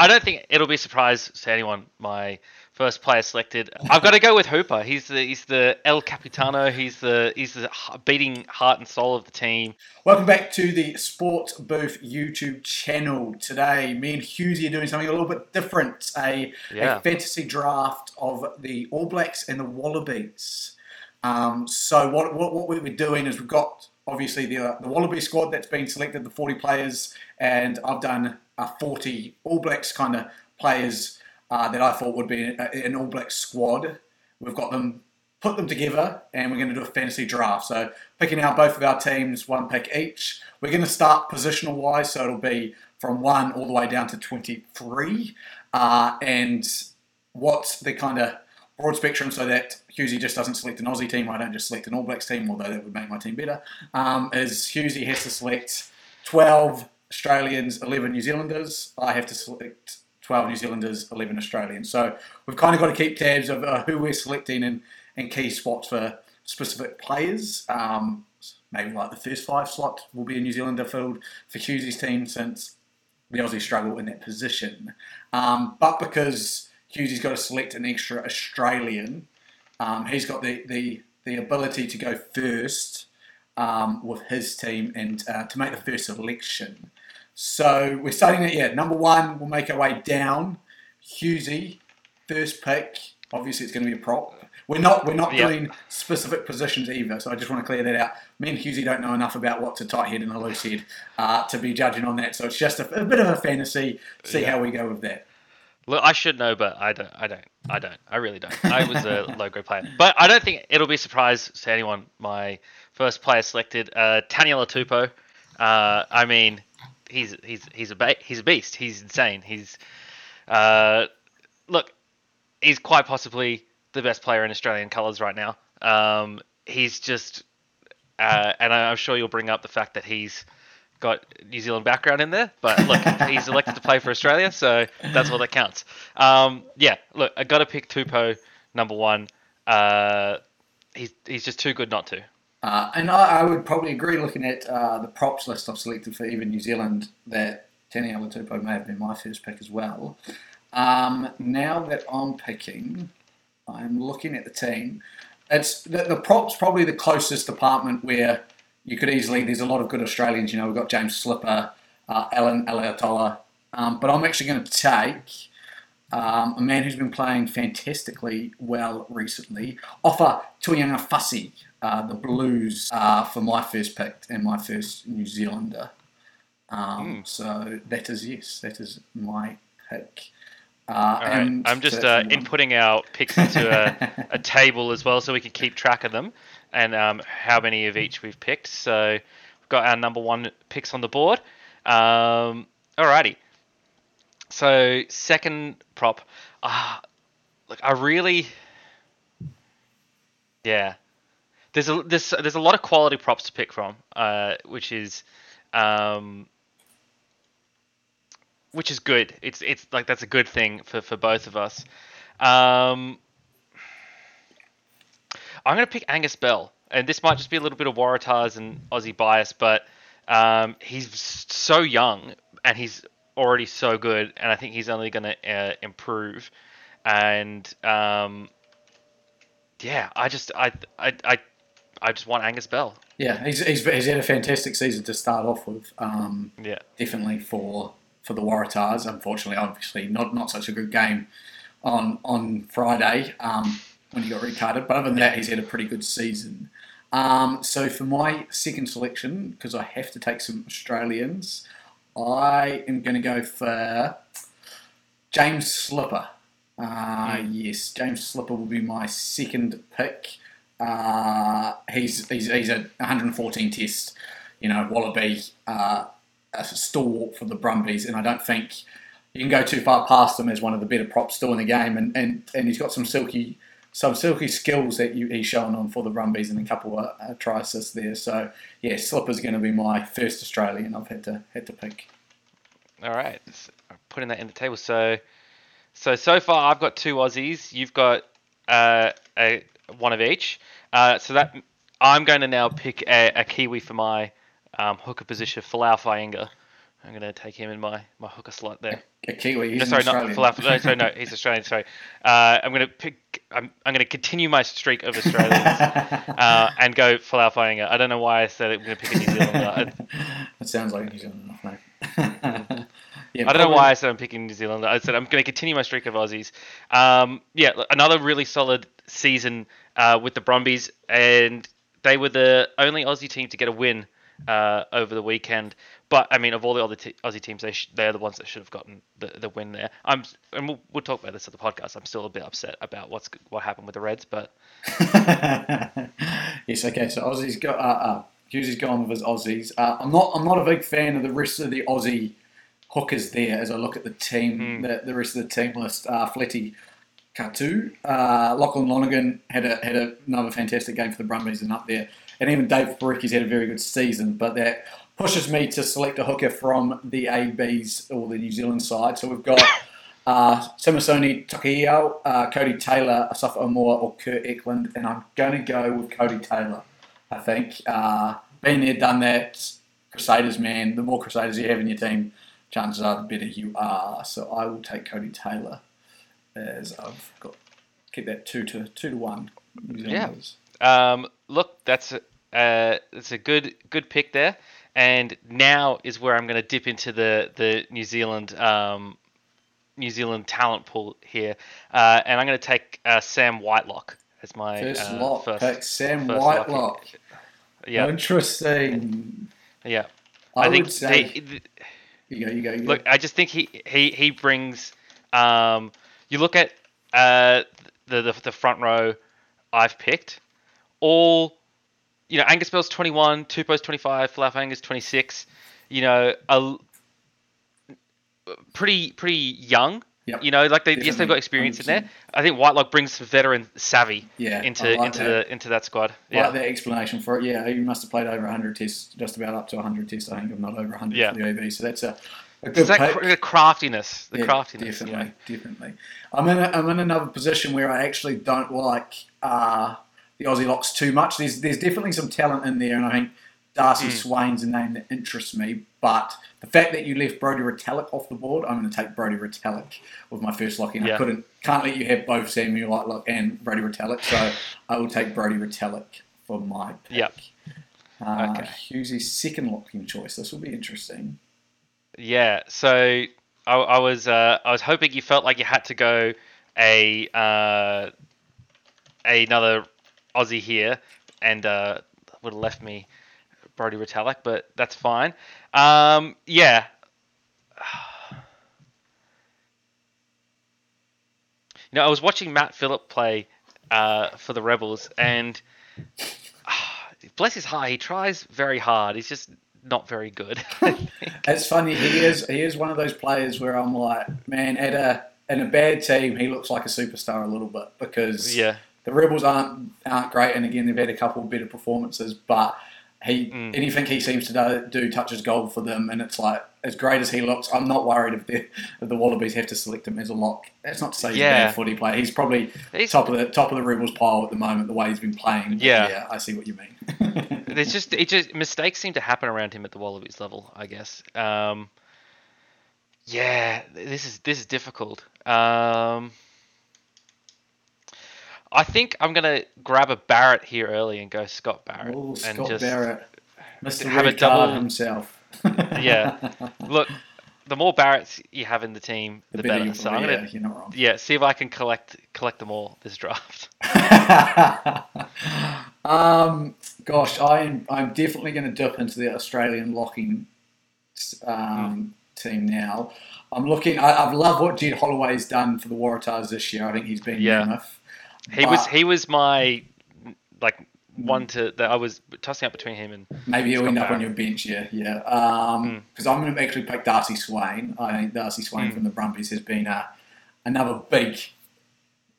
I don't think it'll be a surprise to anyone. My first player selected. I've got to go with Hooper. He's the he's the El Capitano. He's the he's the beating heart and soul of the team. Welcome back to the Sports Booth YouTube channel. Today, me and Hughesy are doing something a little bit different. A, Yeah. a fantasy draft of the All Blacks and the Wallabies. Um, so what, what what we're doing is we've got obviously the uh, the Wallaby squad that's been selected, the 40 players, and I've done uh, 40 All Blacks kind of players uh, that I thought would be an All Black squad. We've got them put them together, and we're going to do a fantasy draft. So picking out both of our teams, one pick each. We're going to start positional wise, so it'll be from one all the way down to 23, uh, and what's the kind of broad spectrum so that Hughesy just doesn't select an Aussie team, I don't just select an All Blacks team, although that would make my team better, um, is Hughesy has to select 12 Australians, 11 New Zealanders. I have to select 12 New Zealanders, 11 Australians. So we've kind of got to keep tabs of uh, who we're selecting and, and key spots for specific players. Um, maybe like the first five slot will be a New Zealander filled for Hughesy's team since the Aussies struggle in that position. Um, but because Hughesy's got to select an extra Australian, um, he's got the, the, the ability to go first um, with his team and uh, to make the first selection. So we're starting at, yeah, number one, we'll make our way down. Hughesy, first pick. Obviously, it's going to be a prop. We're not we're not Yeah. doing specific positions either, so I just want to clear that out. Me and Hughesy don't know enough about what's a tight head and a loose head uh, to be judging on that. So it's just a, a bit of a fantasy. See Yeah. how we go with that. Look, I should know, but I don't. I don't. I don't. I really don't. I was a logo player, but I don't think it'll be a surprise to anyone. My first player selected, uh, Taniela Tupou. Uh, I mean, he's he's he's a ba- he's a beast. He's insane. He's uh, look, he's quite possibly the best player in Australian colours right now. Um, he's just, uh, and I'm sure you'll bring up the fact that he's got New Zealand background in there, but look, he's elected to play for Australia, so that's all that counts. Um, yeah, look, I got to pick Tupou number one. Uh, he's he's just too good not to. Uh, and I, I would probably agree, looking at uh, the props list I've selected for even New Zealand, that Taniela Tupou may have been my first pick as well. Um, now that I'm picking, I'm looking at the team. It's the, the props probably the closest department where you could easily. There's a lot of good Australians. You know, we've got James Slipper, uh, Alan um, but I'm actually going to take um, a man who's been playing fantastically well recently. Offer Tuianga Fussy, uh, the Blues, uh, for my first pick and my first New Zealander. Um, So that is yes, that is my pick. Uh, All right, and I'm just uh, that's number one. inputting our picks into a, a table as well, so we can keep track of them and um, how many of each we've picked. So we've got our number one picks on the board. Um, alrighty. So second prop. Ah, look, I really, yeah. There's a there's there's a lot of quality props to pick from, uh, which is, um, which is good. It's it's like that's a good thing for for both of us. Um, I'm gonna pick Angus Bell, and this might just be a little bit of Waratahs and Aussie bias, but um, he's so young and he's already so good, and I think he's only gonna uh, improve. And um, yeah, I just I I I I just want Angus Bell. Yeah, he's, he's, he's had a fantastic season to start off with. Um, Yeah. definitely for for the Waratahs. Unfortunately, obviously not not such a good game on on Friday um, when he got red carded. But other than that, he's had a pretty good season. Um, so for my second selection, because I have to take some Australians, I am going to go for James Slipper. Uh, Yes, James Slipper will be my second pick. Uh, he's, he's he's a 114 test, you know, Wallaby, uh, a stalwart for the Brumbies, and I don't think you can go too far past him as one of the better props still in the game, and, and, and he's got some silky some silky skills that you, he's shown on for the Brumbies and a couple of uh, try assists there. So yeah, Slipper's going to be my first Australian I've had to had to pick. All right, s- putting that in the table. So, so so far I've got two Aussies. You've got uh, a one of each. Uh, so that I'm going to now pick a, a Kiwi for my um, hooker position, Folau Fainga'a, I'm going to take him in my, my hooker slot there. A Kiwi. No, sorry, not. Falafel. No, sorry, no, he's Australian. Sorry. Uh, I'm going to pick. I'm, I'm going to continue my streak of Australians uh, and go Folau Fainga'a. I don't know why I said I'm going to pick a New Zealander. That sounds like a New Zealand mate. yeah, I don't know why I said I'm picking New Zealand. I said I'm going to continue my streak of Aussies. Um, yeah, another really solid season uh, with the Brumbies, and they were the only Aussie team to get a win uh, over the weekend. But I mean, of all the other t- Aussie teams, they sh- they're the ones that should have gotten the, the win there. I'm, and we'll, we'll talk about this at the podcast. I'm still a bit upset about what's what happened with the Reds, but yes, okay. So Aussie's got uh, uh, Hughes is gone with his Aussies. Uh, I'm not. I'm not a big fan of the rest of the Aussie hookers there. As I look at the team, Hmm. the, the rest of the team list, uh, Fletty, Katu, uh, Lachlan Lonergan had a had a, another fantastic game for the Brumbies and up there, and even Dave Porecki's had a very good season. But that pushes me to select a hooker from the ABs or the New Zealand side. So we've got. Uh, Samisoni uh, Codie Taylor, Asafo Aumua, or Kurt Eklund, and I'm going to go with Codie Taylor. I think uh, been there, done that. Crusaders, man. The more Crusaders you have in your team, chances are the better you are. So I will take Codie Taylor as I've got keep that two to two to one. Yeah. Um, look, that's a, uh, that's a good good pick there. And now is where I'm going to dip into the the New Zealand um, New Zealand talent pool here, uh, and I'm going to take uh, Sam Whitelock as my First uh, lock, first, pick Sam first lock. Whitelock. Yeah, Interesting. yeah. I, I, think would say. they- you go, you go, you go. look, I just think he he he brings. Um, you look at uh, the, the the front row I've picked, all you know. Angus Bell's twenty one, Tupou's twenty five, Falaf Angus twenty six. You know, a pretty pretty young. Yep. You know, like they yes they've got experience in there. I think Whitelock brings some veteran savvy Yeah, into like into that. the into that squad. Yeah, like that explanation for it. Yeah, he must have played over 100 tests, just about up to 100 tests, I think, if not over 100 Yeah. for the AB. So that's a, it's that the craftiness, the Yeah, craftiness. Definitely, Yeah. definitely. I'm in, a, I'm in another position where I actually don't like uh, the Aussie locks too much. There's there's definitely some talent in there, and I think Darcy Hmm. Swain's a name that interests me. But the fact that you left Brodie Retallick off the board, I'm going to take Brodie Retallick with my first lock in. I couldn't can't let you have both Samuel Lightlock and Brodie Retallick, so I will take Brodie Retallick for my pick. Yep. Uh, Okay. Hughes' second locking choice. This will be interesting. Yeah, so I, I was uh, I was hoping you felt like you had to go a uh, another Aussie here, and uh, would have left me Brodie Retallick, but that's fine. Um, yeah. You know, I was watching Matt Phillip play uh, for the Rebels, and bless his heart, he tries very hard. He's just not very good. It's funny. He is he is one of those players where I'm like, man, at a in a bad team, he looks like a superstar a little bit because yeah. the Rebels aren't aren't great, and again, they've had a couple of better performances, but he Mm. anything he seems to do, do touches gold for them, and it's like as great as he looks, I'm not worried if the if the Wallabies have to select him as a lock. That's not to say he's a bad footy player. He's probably He's- top of the top of the Rebels pile at the moment. The way he's been playing. Yeah. yeah, I see what you mean. There's just it just mistakes seem to happen around him at the Wallabies level, I guess. Um, yeah, this is this is difficult. Um, I think I'm gonna grab a Barrett here early and go Scott Barrett Oh, and Scott just Barrett, Mr. have a Red Card double- himself. Yeah. look. The more Barretts you have in the team, the, better. you- So I'm yeah, gonna you're not wrong. yeah see if I can collect collect them all this draft. um, gosh, I am. I'm definitely going to dip into the Australian locking um, team now. I'm looking. I, I've loved what Jed Holloway's done for the Waratahs this year. I think he's been Yeah. mammoth. He was he was my like one to that I was tossing up between him and Maybe he'll Scott end up on your bench, yeah, yeah. Mm. Because I'm going to actually pick Darcy Swain. I think Darcy Swain Mm. from the Brumbies has been uh, another big,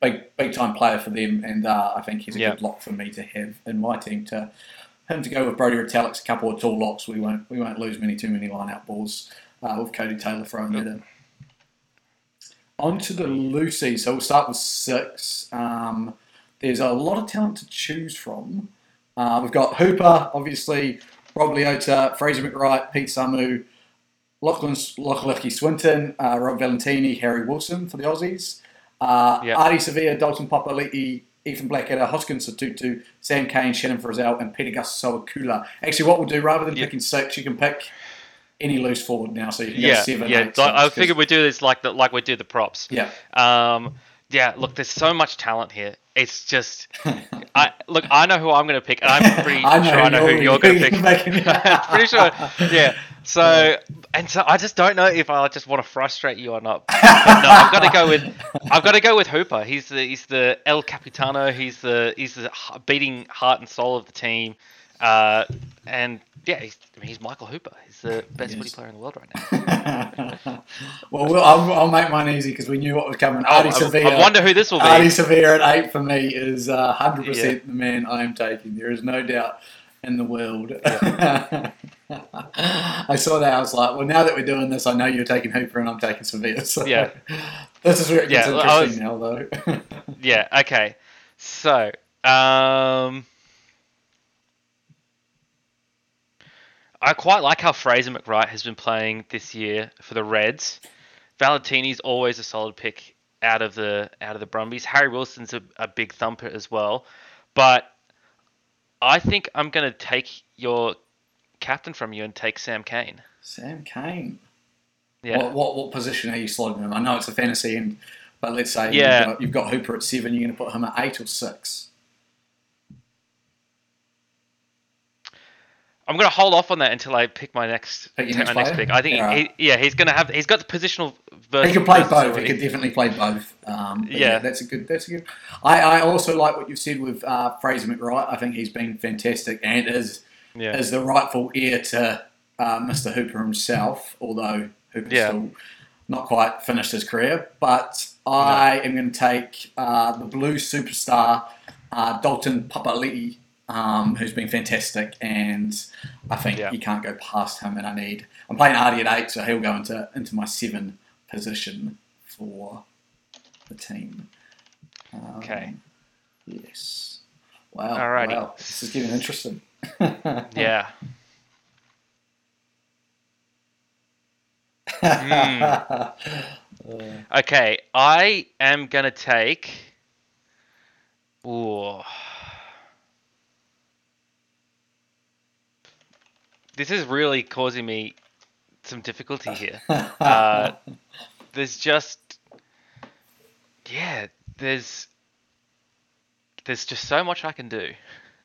big, big time player for them, and uh, I think he's a Yeah. good lock for me to have in my team. To him to go with Brodie Retallick's a couple of tall locks, we won't we won't lose many too many line out balls uh, with Codie Taylor throwing that in. On to the Lucy. So we'll start with six. Um, there's a lot of talent to choose from. Uh, we've got Hooper, obviously, Rob Leota, Fraser McReight, Pete Samu, Lachlan Lochlicki Swinton, uh, Rob Valetini, Harry Wilson for the Aussies. Uh, Yeah. Ardie Savea, Dalton Papali'i, Ethan Blackadder, Hoskins Sotutu, Sam Cane, Shannon Frizzell, and Peter Gus Sowakula. Actually, what we'll do, rather than Yeah. picking six, you can pick any loose forward now. So you can Yeah, seven, yeah. eight, like, I figured we'd do this like the, like we do the props. Yeah. Um, yeah. Look, there's so much talent here. It's just, I look. I know who I'm going to pick, and I'm pretty I sure I know who you're- going to pick. pretty sure. Yeah. So and so, I just don't know if I just want to frustrate you or not. But no, I've got to go with. I've got to go with Hooper. He's the he's the El Capitano. He's the he's the beating heart and soul of the team. Uh, and yeah, he's, he's Michael Hooper. He's the best footy player in the world right now. well, we'll I'll, I'll make mine easy because we knew what was coming. Oh, Ardie I, Savea. I wonder who this will be. Ardie Savea at eight for me is uh, 100% Yeah. the man I am taking. There is no doubt in the world. I saw that. I was like, well, now that we're doing this, I know you're taking Hooper and I'm taking Savea. So Yeah. this is where it gets Yeah, interesting now, though. Yeah. Okay. So, um, I quite like how Fraser McReight has been playing this year for the Reds. Valetini's always a solid pick out of the out of the Brumbies. Harry Wilson's a, a big thumper as well, but I think I'm going to take your captain from you and take Sam Cane. Sam Cane. Yeah. What, what what position are you slotting him? I know it's a fantasy, and but let's say Yeah. you've, got, you've got Hooper at seven. You're going to put him at eight or six. I'm gonna hold off on that until I pick my next Pick take my next next pick. I think Yeah. he, yeah, he's gonna have he's got the positional version. He could play both. He could definitely play both. Um, yeah. Yeah. that's a good. That's a good. I, I also like what you've said with uh, Fraser McReight. I think he's been fantastic and is Yeah. is the rightful heir to uh, Mr. Hooper himself. Although Hooper's Yeah. still not quite finished his career, but I am going to take uh, the blue superstar uh, Dalton Papali'i. Um, who's been fantastic, and I think Yeah. you can't go past him. And I need. I'm playing Ardie at eight, so he'll go into into my seven position for the team. Um, Okay. Yes. Wow. Alrighty. Wow. This is getting interesting. Yeah. Hmm. Okay, I am gonna take. Ooh. This is really causing me some difficulty here. Uh, there's just, yeah, there's, there's just so much I can do.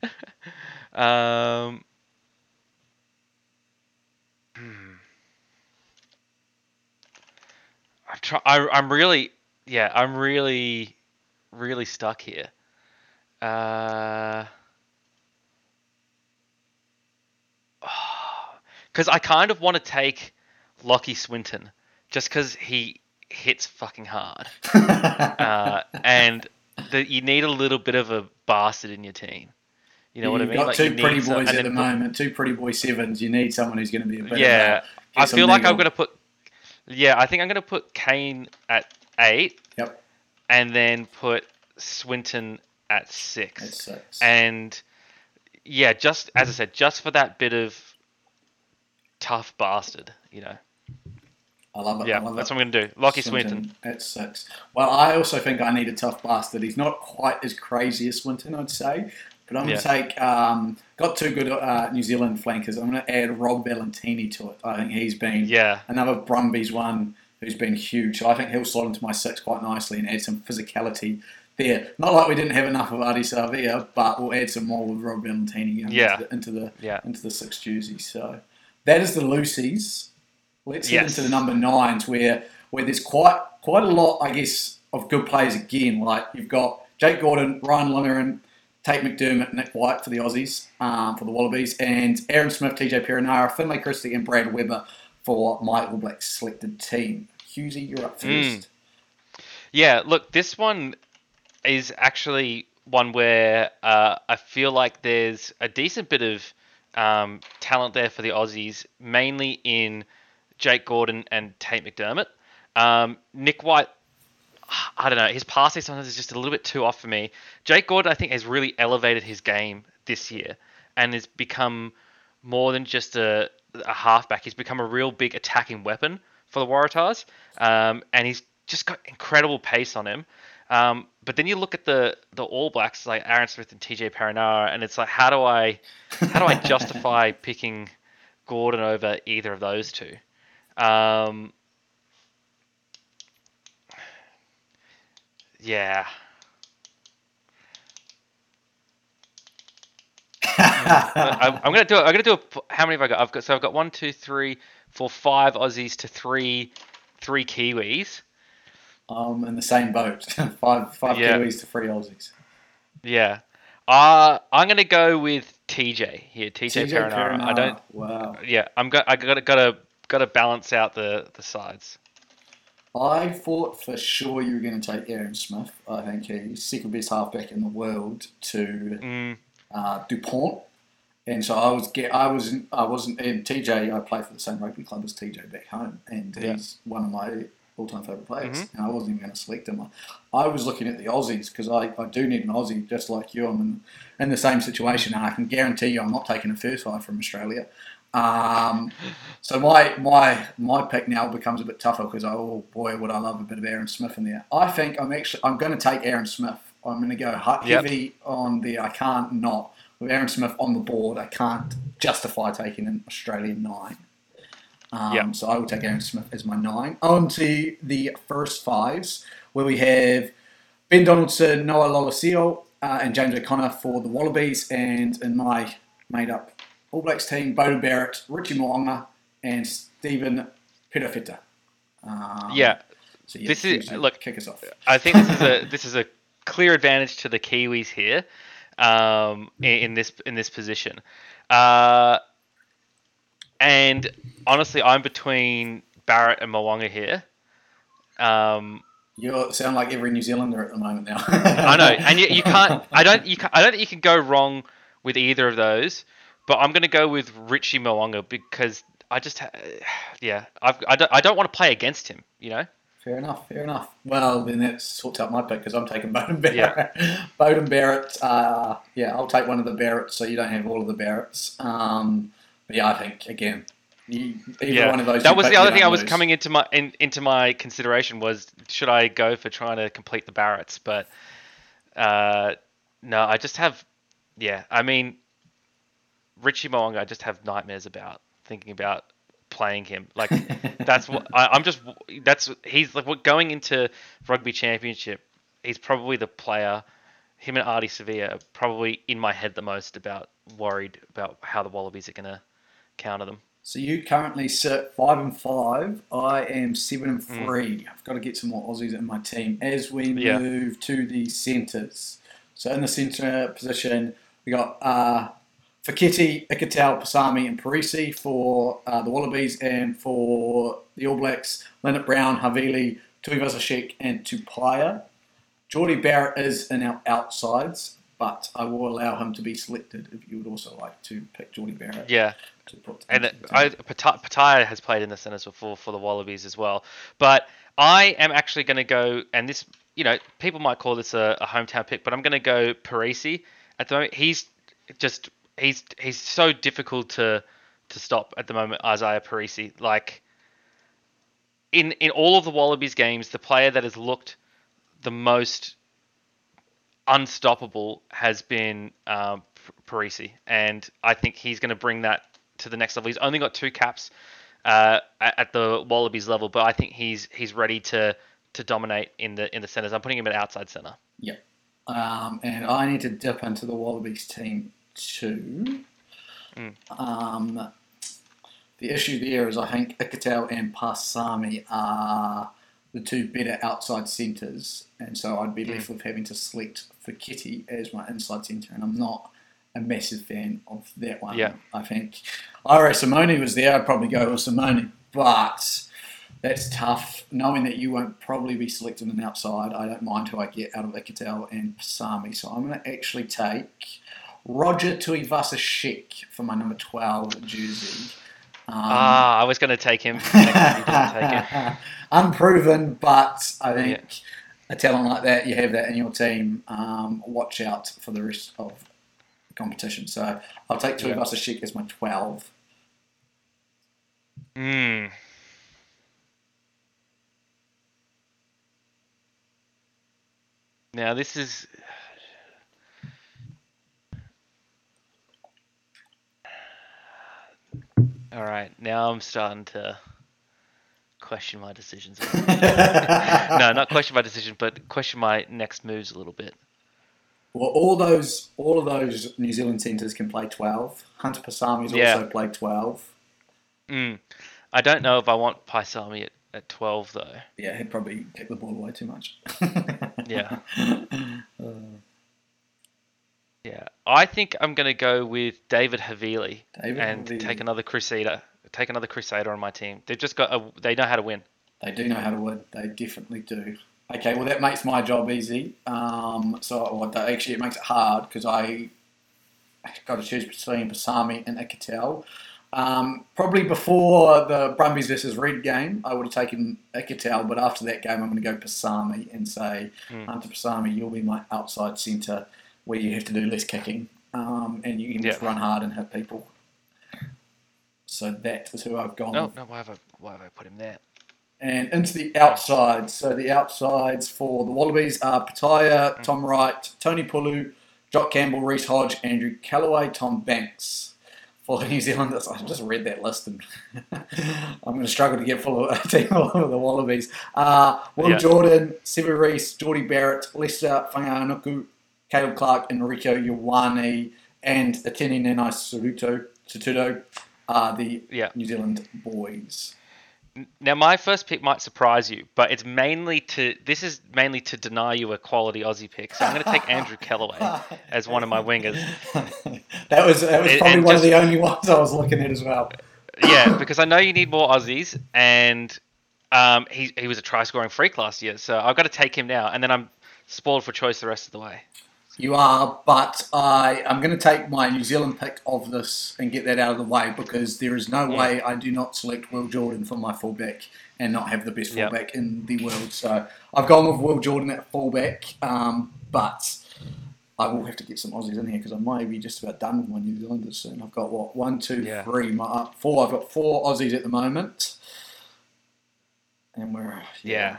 um. hmm. I've I, I'm really, yeah, I'm really, really stuck here. Uh, because I kind of want to take Lockie Swinton just because he hits fucking hard, uh, and the, you need a little bit of a bastard in your team. You know what I mean? got Like, two pretty boys and at the moment, two pretty boy sevens. You need someone who's going to be a bit Yeah, I feel like I'm gonna put. Yeah, I think I'm gonna put Cane at eight, Yep, and then put Swinton at six. that's six. And yeah, just as I said, just for that bit of tough bastard, you know. I love it. Yeah, I love that's it. what I'm gonna do. Lockie Swinton. at six. Well, I also think I need a tough bastard. He's not quite as crazy as Swinton, I'd say. But I'm going to take, um, got two good uh, New Zealand flankers. I'm going to add Rob Valetini to it. I think he's been Yeah, another Brumbies one who's been huge. So I think he'll slot into my six quite nicely and add some physicality there. Not like we didn't have enough of Ardie Savea, but we'll add some more with Rob Valetini um, Yeah. into, the, into the yeah, into the six jersey. So that is the Lucies. Let's head Yes. into the number nines where where there's quite quite a lot, I guess, of good players again. Like you've got Jake Gordon, Ryan Lonergan, Tate McDermott, Nick White for the Aussies, um, for the Wallabies, and Aaron Smith, TJ Perenara, Finlay Christie, and Brad Weber for my All Blacks selected team. Hughesy, you're up Mm. first. yeah. Look, this one is actually one where uh, I feel like there's a decent bit of um, talent there for the Aussies, mainly in Jake Gordon and Tate McDermott. Um, Nick White, I don't know, his passing sometimes is just a little bit too off for me. Jake Gordon, I think, has really elevated his game this year and has become more than just a a halfback. He's become a real big attacking weapon for the Waratahs, um, and he's just got incredible pace on him. Um, but then you look at the the All Blacks like Aaron Smith and TJ Perenara, and it's like, how do I how do I justify picking Gordon over either of those two? Um, yeah. I, I'm gonna do it. I'm gonna do a. How many have I got? I've got so I've got one, two, three, four, five Aussies to three, three Kiwis. Um, in the same boat, five five Yeah. Kiwis to three Aussies. Yeah. Uh, I'm gonna go with TJ here. TJ, TJ Perenara. I don't. Wow. Yeah, I'm got. I gotta gotta gotta balance out the the sides. I thought for sure you were going to take Aaron Smith. I think he's second best halfback in the world to Mm, uh, Dupont. And so I was get I was I wasn't and TJ I play for the same rugby club as TJ back home and Yeah. he's one of my all time favourite players Mhm. and I wasn't even going to select them. I, I was looking at the Aussies because I, I do need an Aussie just like you. I'm in, in the same situation and I can guarantee you I'm not taking a first five from Australia. Um, so my my my pick now becomes a bit tougher because oh boy would I love a bit of Aaron Smith in there. I think I'm actually I'm going to take Aaron Smith. I'm going to go hu- Yep. heavy on the I can't not with Aaron Smith on the board. I can't justify taking an Australian nine. Um. So I will take Aaron Smith as my nine. On to the first fives where we have Ben Donaldson, Noah Lolesio, uh, and James O'Connor for the Wallabies, and in my made up All Blacks team, Beauden Barrett, Richie Mo'unga, and Stephen Perofeta. Um, yeah, So yeah, This is- look, kick us off. I think this is a this is a clear advantage to the Kiwis here, um, in, in this in this position, uh, and honestly, I'm between Barrett and Mo'unga here. Um, You sound like every New Zealander at the moment now. I know, and you, you can't. I don't. You can, I don't think you can go wrong with either of those. But I'm going to go with Richie Mo'unga because I just, ha- yeah, I've, I don't. I don't want to play against him. You know. Fair enough, fair enough. Well, then that sorts out my pick because I'm taking Beauden Barrett. Beauden Barrett, uh, yeah, I'll take one of the Barretts so you don't have all of the Barretts. Um, yeah, I think, again, you, yeah, one of those. that was the other thing I was lose. coming into my in, into my consideration was should I go for trying to complete the Barretts, but uh, no, I just have, yeah, I mean, Richie Mo'unga, I just have nightmares about thinking about playing him. Like that's what I, I'm just that's he's like what going into rugby championship. He's probably the player. Him and Ardie Savea are probably in my head the most about worried about how the Wallabies are gonna counter them. So you currently sit five and five. I am seven and Mm. three. I've got to get some more Aussies in my team as we Yeah. move to the centres. So in the centre position, we got uh, Fakiti, Ikitau, Paisami, and Perese for uh, the Wallabies, and for the All Blacks, Lienert-Brown, Havili, Tuivasa-Sheck, and Tupaea. Jordie Barrett is in our outsides, but I will allow him to be selected if you would also like to pick Jordie Barrett. Yeah, and I, Petaia has played in the centres before for the Wallabies as well. But I am actually going to go, and this, you know, people might call this a, a hometown pick, but I'm going to go Perese at the moment. He's just he's he's so difficult to to stop at the moment. Izaia Perese, like in in all of the Wallabies games, the player that has looked the most unstoppable has been um, Perese, and I think he's going to bring that to the next level. He's only got two caps uh, at the Wallabies level, but I think he's he's ready to to dominate in the in the centers. I'm putting him at outside center. Um, and I need to dip into the Wallabies team too. Mm. Um, the issue there is I think Ikitau and Paisami are the two better outside centres, and so I'd be mm. left with having to select for Kitty as my inside centre, and I'm not a massive fan of that one. Yeah. I think Irae Simone was there, I'd probably go with Simone, but that's tough. Knowing that you won't probably be selecting an outside, I don't mind who I get out of Ikitau and Paisami. So I'm going to actually take Roger Tuivasa Sheck for my number 12 jersey. Um, ah, um, uh, I was going to take him. Unproven, but I think yeah. a talent like that, you have that in your team. Um, watch out for the rest of the competition. So I'll take two yeah. of us a Sheik as my 12. Hmm. Now, this is All right, now I'm starting to question my decisions. no, not question my decision, but question my next moves a little bit. Well, all those, all of those New Zealand centres can play twelve. Hunter Paisami's Yeah. also played twelve. Mm. I don't know if I want Paisami at, at 12 though. Yeah, he'd probably kick the ball away too much. Yeah. Yeah, I think I'm going to go with David Havili David and Havili. take another Crusader. Take another Crusader on my team. They've just got a. They know how to win. They do know how to win. They definitely do. Okay, well that makes my job easy. Um, so well, actually it makes it hard because I got to choose between Paisami and Ikitau. Um, probably before the Brumbies versus Red game, I would have taken Ikitau, but after that game, I'm going to go Paisami and say, Hmm. Hunter Paisami, you'll be my outside centre where you have to do less kicking um, and you can just run hard and hit people. So that is who I've gone No, with. no. Why have I? Why have I put him there? And into the outsides. So the outsides for the Wallabies are Petaia, Tom Wright, Tony Pulu, Jock Campbell, Reece Hodge, Andrew Kellaway, Tom Banks. For the New Zealanders, I just read that list and I'm going to struggle to get full of a team full of the Wallabies. Uh, Will Yeah. Jordan, Sevu Reece, Jordie Barrett, Leicester Fainga'anuku, Caleb Clarke, Enrico Ioane, and Atene Nenai Suruto, Sutudo are the Yeah. New Zealand boys. Now, my first pick might surprise you, but it's mainly to. This is mainly to deny you a quality Aussie pick. So I'm going to take Andrew Kellaway as one of my wingers. that was that was probably and one of the only ones I was looking at as well. Yeah, because I know you need more Aussies, and um, he he was a try scoring freak last year, so I've got to take him now, and then I'm spoiled for choice the rest of the way. You are, but I I'm going to take my New Zealand pick of this and get that out of the way because there is no Yeah. way I do not select Will Jordan for my fullback and not have the best Yep. fullback in the world. So I've gone with Will Jordan at fullback, um, but I will have to get some Aussies in here because I might be just about done with my New Zealanders soon. I've got what one, two, Yeah. three, my uh, four. I've got four Aussies at the moment, and we're Yeah.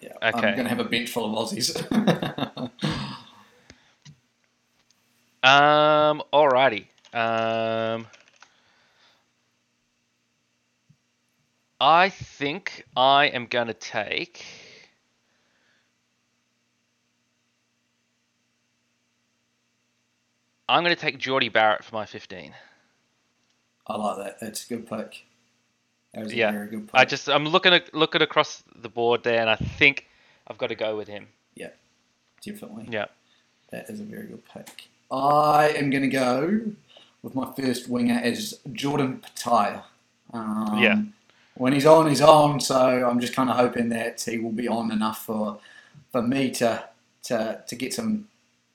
yeah. Okay. I'm going to have a bench full of Aussies. Um. Alrighty. Um. I think I am going to take. I'm going to take Jordie Barrett for my 15. I like that. That's a good pick. That was a Yeah, very good pick. I just I'm looking at looking across the board there, and I think I've got to go with him. Yeah, definitely. Yeah. That is a very good pick. I am going to go with my first winger as Jordan Petaia. Um, Yeah. When he's on, he's on. So I'm just kind of hoping that he will be on enough for for me to to to get some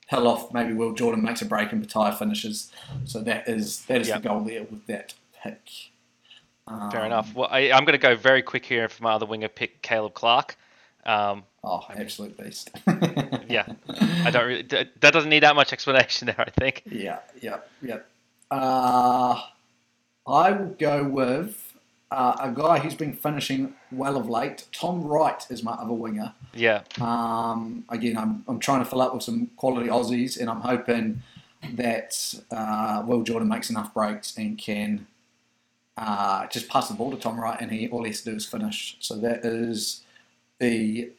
hill off. Maybe Will Jordan makes a break and Petaia finishes. So that is that is Yeah. the goal there with that pick. Fair Um, enough. Well, I, I'm going to go very quick here for my other winger pick, Caleb Clarke. Um, Oh, absolute beast. yeah, I don't really. That that doesn't need that much explanation there. I think. Yeah, yeah, yeah. Uh, I will go with uh, a guy who's been finishing well of late. Tom Wright is my other winger. Yeah. Um, again, I'm, I'm trying to fill up with some quality Aussies, and I'm hoping that uh, Will Jordan makes enough breaks and can uh, just pass the ball to Tom Wright, and he all he has to do is finish. So that is the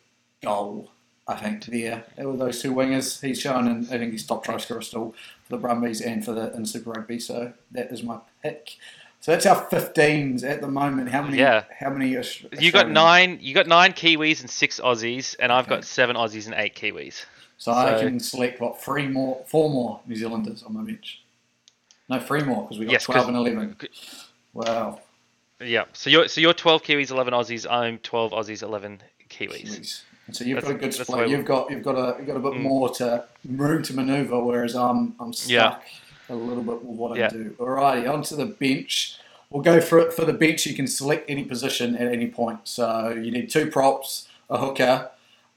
goal, I think, there. With those two wingers, he's shown, and I think he's top try scorer still for the Brumbies and for the in Super Rugby. So that is my pick. So that's our 15s at the moment. How many? Yeah. How many? Aus- You got nine. You got nine Kiwis and six Aussies, and I've Okay. got seven Aussies and eight Kiwis. So, I can select what three more, four more New Zealanders on my bench. No, three more because we got Yes, twelve and eleven. Wow, Yeah. So you're so you're twelve Kiwis, eleven Aussies. I'm twelve Aussies, eleven Kiwis. Kiwis. So you've That's- got a good split. You've got you've got a you've got a bit Mm. more to room to manoeuvre, whereas I'm I'm stuck Yeah. a little bit with what Yeah. I do. All Alrighty, onto the bench. We'll go for it for the bench. You can select any position at any point. So you need two props, a hooker,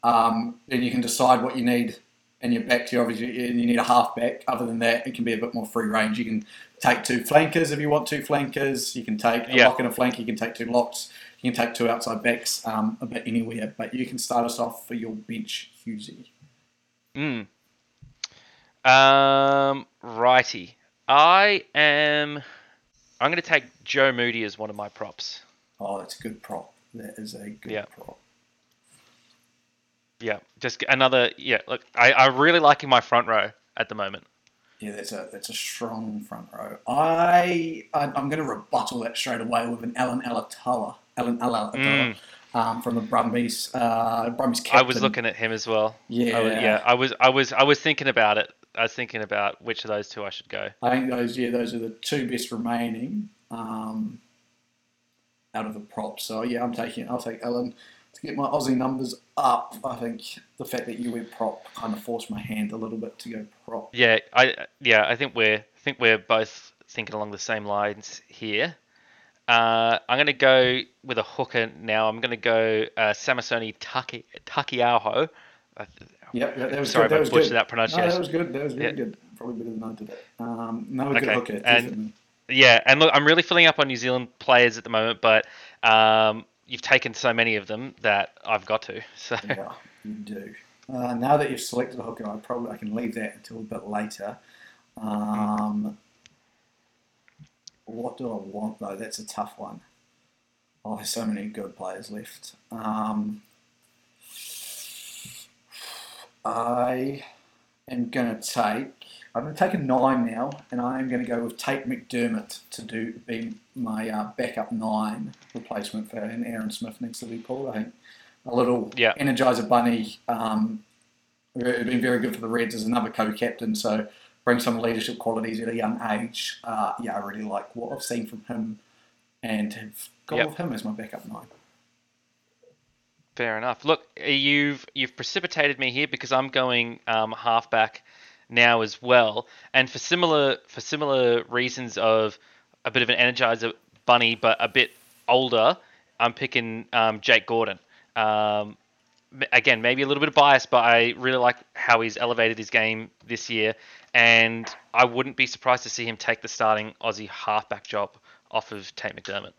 um, then you can decide what you need in your back. You obviously and you need a half back. Other than that, it can be a bit more free range. You can take two flankers if you want two flankers. You can take a Yeah. lock and a flank. You can take two locks. You can take two outside backs um, a bit anywhere. But you can start us off for your bench, Hughesy. Mm. Um, righty. I am. I'm going to take Joe Moody as one of my props. Oh, that's a good prop. That is a good Yeah. prop. Yeah, just another. Yeah, look, I, I really liking my front row at the moment. Yeah, that's a that's a strong front row. I I- I'm going to rebuttal that straight away with an Alan Alaalatoa, Alan Alaalatoa, um, from the Brumbies. Uh, Brumbies captain. Mm. I was looking at him as well. Yeah, I was, yeah. I was, I was, I was thinking about it. I was thinking about which of those two I should go. I think those yeah those are the two best remaining um, out of the props. So yeah, I'm taking I'll take Alan to get my Aussie numbers up. I think the fact that you went prop kind of forced my hand a little bit to go prop. Yeah, I, yeah, I think we're, I think we're both thinking along the same lines here. Uh, I'm going to go with a hooker now. I'm going to go uh, Samisoni Taki Taukei'aho. Uh, Yep, yeah, that was Sorry good. That if I was butchered good. that No, pronunciation. that was good. That was very Yeah. good. Probably better than I did. Um, no, a good Okay, hooker. and- Yeah, and look, I'm really filling up on New Zealand players at the moment, but um, you've taken so many of them that I've got to. So Yeah, you do. Uh, now that you've selected a hooker, I probably I can leave that until a bit later. Um, what do I want though? That's a tough one. Oh, there's so many good players left. Um, I am going to take. I'm going to take a nine now, and I am going to go with Tate McDermott to do be my uh, backup nine replacement for and Aaron Smith needs to be pulled. I think a little Yeah. Energizer Bunny. Um, it's been very good for the Reds as another co-captain, so bring some leadership qualities at a young age. Uh, yeah, I really like what I've seen from him, and have gone Yep. with him as my backup nine. Fair enough. Look, you've you've precipitated me here because I'm going um, halfback now as well, and for similar for similar reasons of a bit of an energizer bunny, but a bit older. I'm picking um, Jake Gordon. Um, again, maybe a little bit of bias, but I really like how he's elevated his game this year, and I wouldn't be surprised to see him take the starting Aussie halfback job off of Tate McDermott.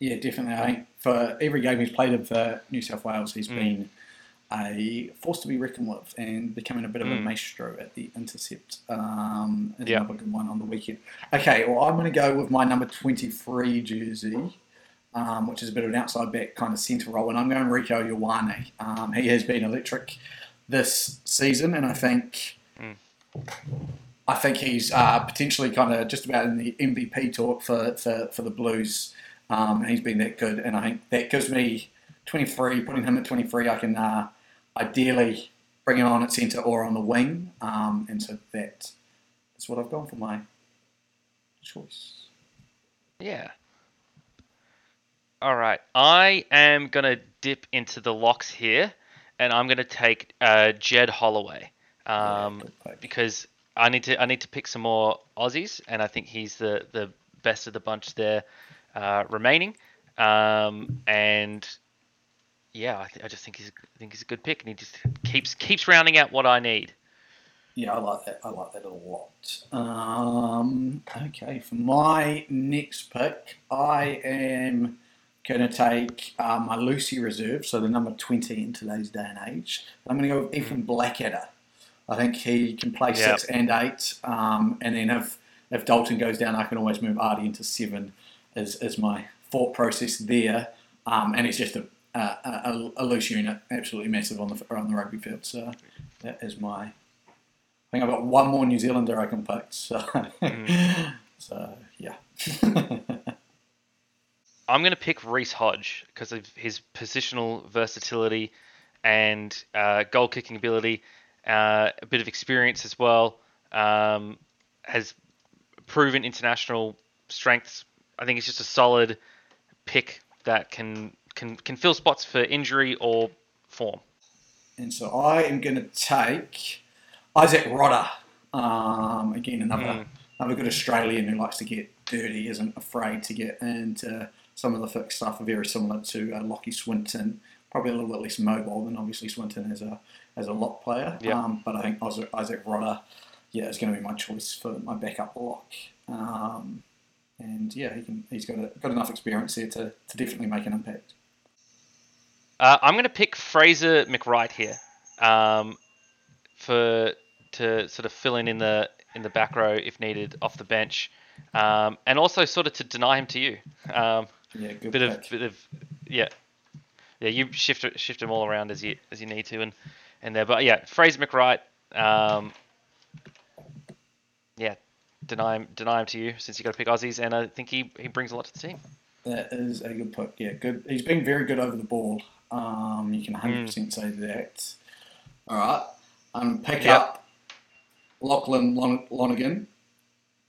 Yeah, definitely. I think for every game he's played in for New South Wales, he's Mm. been a force to be reckoned with and becoming a bit of a Mm. maestro at the intercept. Um, another good one on the weekend. Okay, well, I'm going to go with my number 23 jersey, um, which is a bit of an outside back kind of centre role, and I'm going Rieko Ioane. Um, he has been electric this season, and I think. I think he's uh, potentially kind of just about in the MVP talk for, for, for the Blues. Um, he's been that good, and I think that gives me 23. Putting him at 23, I can uh, ideally bring him on at centre or on the wing, um, and so that is what I've gone for my choice. Yeah. All right. I am going to dip into the locks here, and I'm going to take uh, Jed Holloway um, because I need to I need to pick some more Aussies, and I think he's the, the best of the bunch there uh, remaining. Um, and yeah, I, th- I just think he's I think he's a good pick, and he just keeps keeps rounding out what I need. Yeah, I like that. I like that a lot. Um, okay, for my next pick, I am going to take uh, my Lucy reserve, so the number 20 in today's day and age. I'm going to go with Ethan Blackadder. I think he can play Yeah. six and eight, um, and then if if Dalton goes down, I can always move Ardie into seven. Is is my thought process there, um, and he's just a, a, a, a loose unit, absolutely massive on the on the rugby field. So that is my. I think I've got one more New Zealander I can pick. So, so yeah. I'm going to pick Reece Hodge because of his positional versatility and uh, goal kicking ability, uh, a bit of experience as well. Um, has proven international strengths. I think he's just a solid pick that can can can fill spots for injury or form. And so I am going to take Isaac Rodda. Um, again, another Mm. another good Australian who likes to get dirty, isn't afraid to get into some of the fixed stuff. Are very similar to uh, Lockie Swinton. Probably a little bit less mobile than obviously Swinton as a as a lock player. Yeah. Um, but I think Isaac, Isaac Rodda, yeah, is going to be my choice for my backup lock. Um, and yeah, he can. He's got a, got enough experience there to, to definitely make an impact. Uh, I'm going to pick Fraser McReight here. Um, for to sort of fill in in the in the back row if needed off the bench, um, and also sort of to deny him to you. Um, Yeah, good bit pick. of bit of yeah, yeah. You shift shift them all around as you as you need to, and and there. But yeah, Fraser McReight. Um, yeah, deny him deny him to you since you got to pick Aussies, and I think he he brings a lot to the team. That is a good pick. Yeah, good. He's been very good over the ball. Um, you can 100% Hmm. say that. All right. Um, pick Yep. up Lachlan Lon- Lonergan.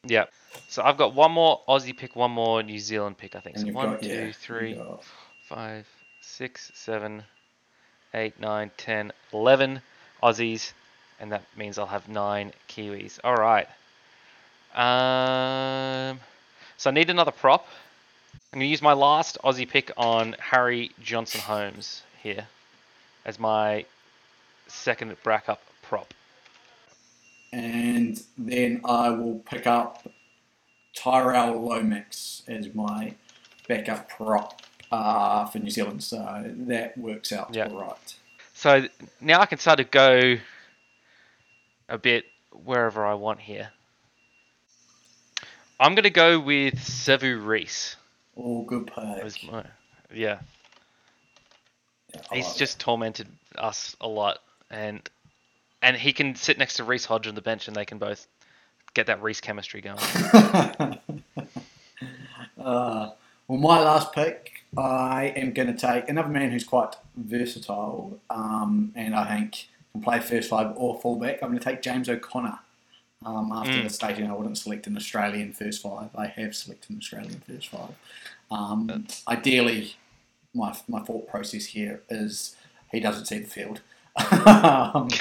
Yeah. So I've got one more Aussie pick, one more New Zealand pick. I think. So one, got, two, yeah, three, got- five, six, seven, eight, nine, ten, eleven Aussies, and that means I'll have nine Kiwis. All right. Um, so I need another prop. I'm gonna use my last Aussie pick on Harry Johnson Holmes here as my second backup prop. And then I will pick up Tyrell Lomax as my backup prop uh, for New Zealand. So that works out Yeah. all right. So now I can start to go a bit wherever I want here. I'm going to go with Sevu Reece. Oh, good pick. yeah, Yeah, he's like just tormented us a lot, and and he can sit next to Reece Hodge on the bench, and they can both get that Reece chemistry going. uh, well, my last pick, I am going to take another man who's quite versatile, um, and I think can play first five or fullback. I'm going to take James O'Connor. Um, after Mm. the stating I wouldn't select an Australian first five, I have selected an Australian first five. Um, ideally, my, my thought process here is he doesn't see the field. um, with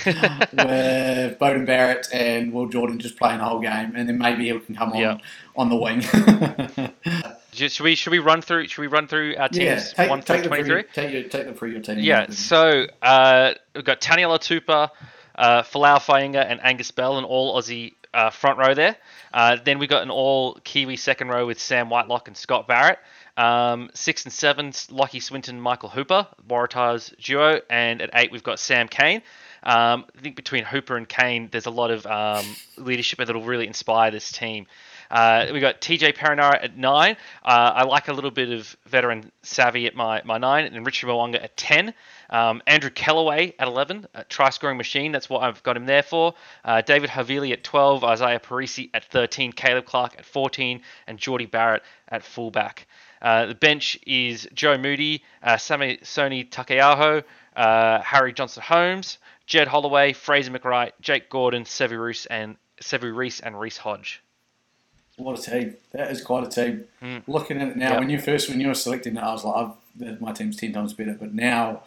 Beauden Barrett and Will Jordan just playing the whole game, and then maybe he can come on Yeah. on the wing. Just- should we should we run through should we run through our yeah, teams take, one take, through twenty through, take, your, take them through your team. Yeah, so uh, we've got Taniela Tupou, uh, Folau Fainga'a, and Angus Bell, an all Aussie uh, front row there. Uh, then we got an all Kiwi second row with Sam Whitelock and Scott Barrett. Um, six and seven, Lachie Swinton, Michael Hooper, Waratahs duo, and at eight we've got Sam Cane. Um, I think between Hooper and Cane, there's a lot of um, leadership that'll really inspire this team. Uh, we got TJ Perenara at nine. Uh, I like a little bit of veteran savvy at my, my nine, and Richard Mo'unga at ten. Um, Andrew Kellaway at eleven, a try scoring machine. That's what I've got him there for. Uh, David Havili at twelve. Izaia Perese at thirteen. Caleb Clarke at fourteen, and Jordie Barrett at fullback. Uh, the bench is Joe Moody, uh, Samisoni Taukei'aho, uh, Harry Johnson Holmes, Jed Holloway, Fraser McWright, Jake Gordon, Sevu Reece, and Sevu Reece and Reece Hodge. What a team! That is quite a team. Mm. Looking at it now, Yep. when you first when you were selecting it, I was like, I've, my team's ten times better. But now,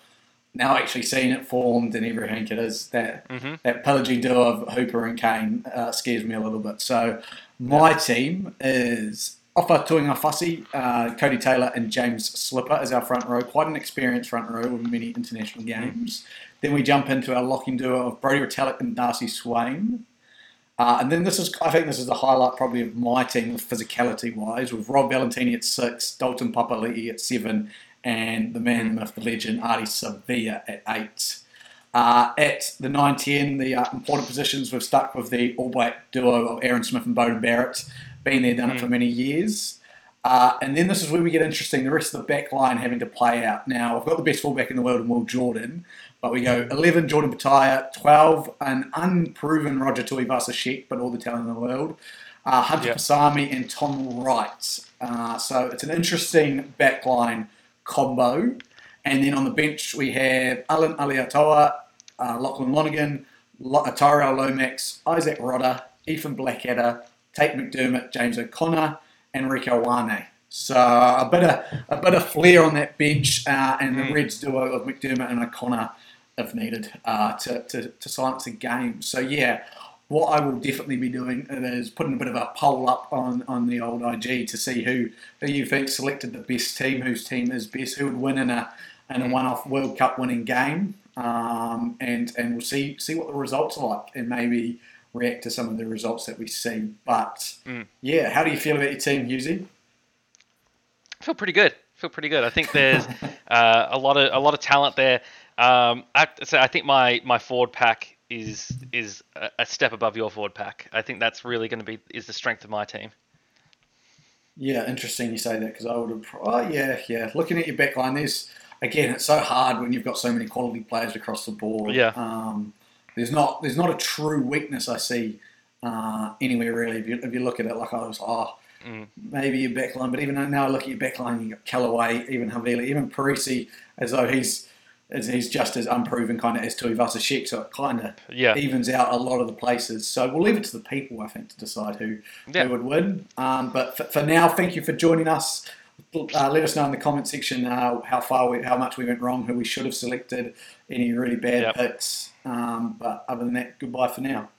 now actually seeing it formed and everything, it is that Mhm. that pillaging duo of Hooper and Cane uh, scares me a little bit. So my team is Ofa Tu'ungafasi, uh, Codie Taylor, and James Slipper as our front row. Quite an experienced front row with many international games. Then we jump into our locking duo of Brodie Retallick and Darcy Swain. Uh, and then this is, I think this is the highlight probably of my team, physicality wise, with Rob Valetini at six, Dalton Papali'i at seven, and the man, the myth, the legend, Ardie Savea at eight. Uh, at the 9 10, the uh, important positions, we've stuck with the All Black duo of Aaron Smith and Beauden Barrett. Been there, done it for many years. Uh, and then this is where we get interesting. The rest of the back line having to play out. Now, I've got the best fullback in the world in Will Jordan, but we go 11 Jordan Petaia, 12 an unproven Roger Tuivasa-Sheck, but all the talent in the world, uh, Hunter Yep. Paisami and Tom Wright. Uh, so it's an interesting backline combo. And then on the bench, we have Allan Alaalatoa, uh, Lachlan Lonergan, Lo- Tyrell Lomax, Isaac Rodda, Ethan Blackadder, Tate McDermott, James O'Connor, and Rieko Ioane. So a bit of a bit of flair on that bench, uh, and the Reds duo of McDermott and O'Connor, if needed, uh, to, to, to silence the game. So yeah, what I will definitely be doing is putting a bit of a poll up on, on the old IG to see who, who you think selected the best team, whose team is best, who would win in a in a one-off World Cup winning game, um, and and we'll see see what the results are like, and maybe react to some of the results that we see. But Mm. yeah, how do you feel about your team, Hughesy? I feel pretty good. I feel pretty good. I think there's uh, a lot of a lot of talent there. Um, I, so I think my my forward pack is is a, a step above your forward pack. I think that's really going to be is the strength of my team. Yeah, interesting you say that because I would have. Oh yeah, yeah. Looking at your backline, there's again, it's so hard when you've got so many quality players across the board. Yeah. Um, there's not there's not a true weakness I see uh, anywhere really. If you, if you look at it, like I was, oh, Mm. maybe your backline, but even now I look at your backline, you got Kellaway, even Havili, even Perese, as though he's as he's just as unproven kind of as Tuivasa-Sheck, so it kind of Yeah. evens out a lot of the places. So we'll leave it to the people, I think, to decide who, Yeah. who would win. Um, but for, for now, thank you for joining us. Uh, let us know in the comment section uh, how far we, how much we went wrong, who we should have selected, any really bad Yep. picks. Um, but other than that, goodbye for now.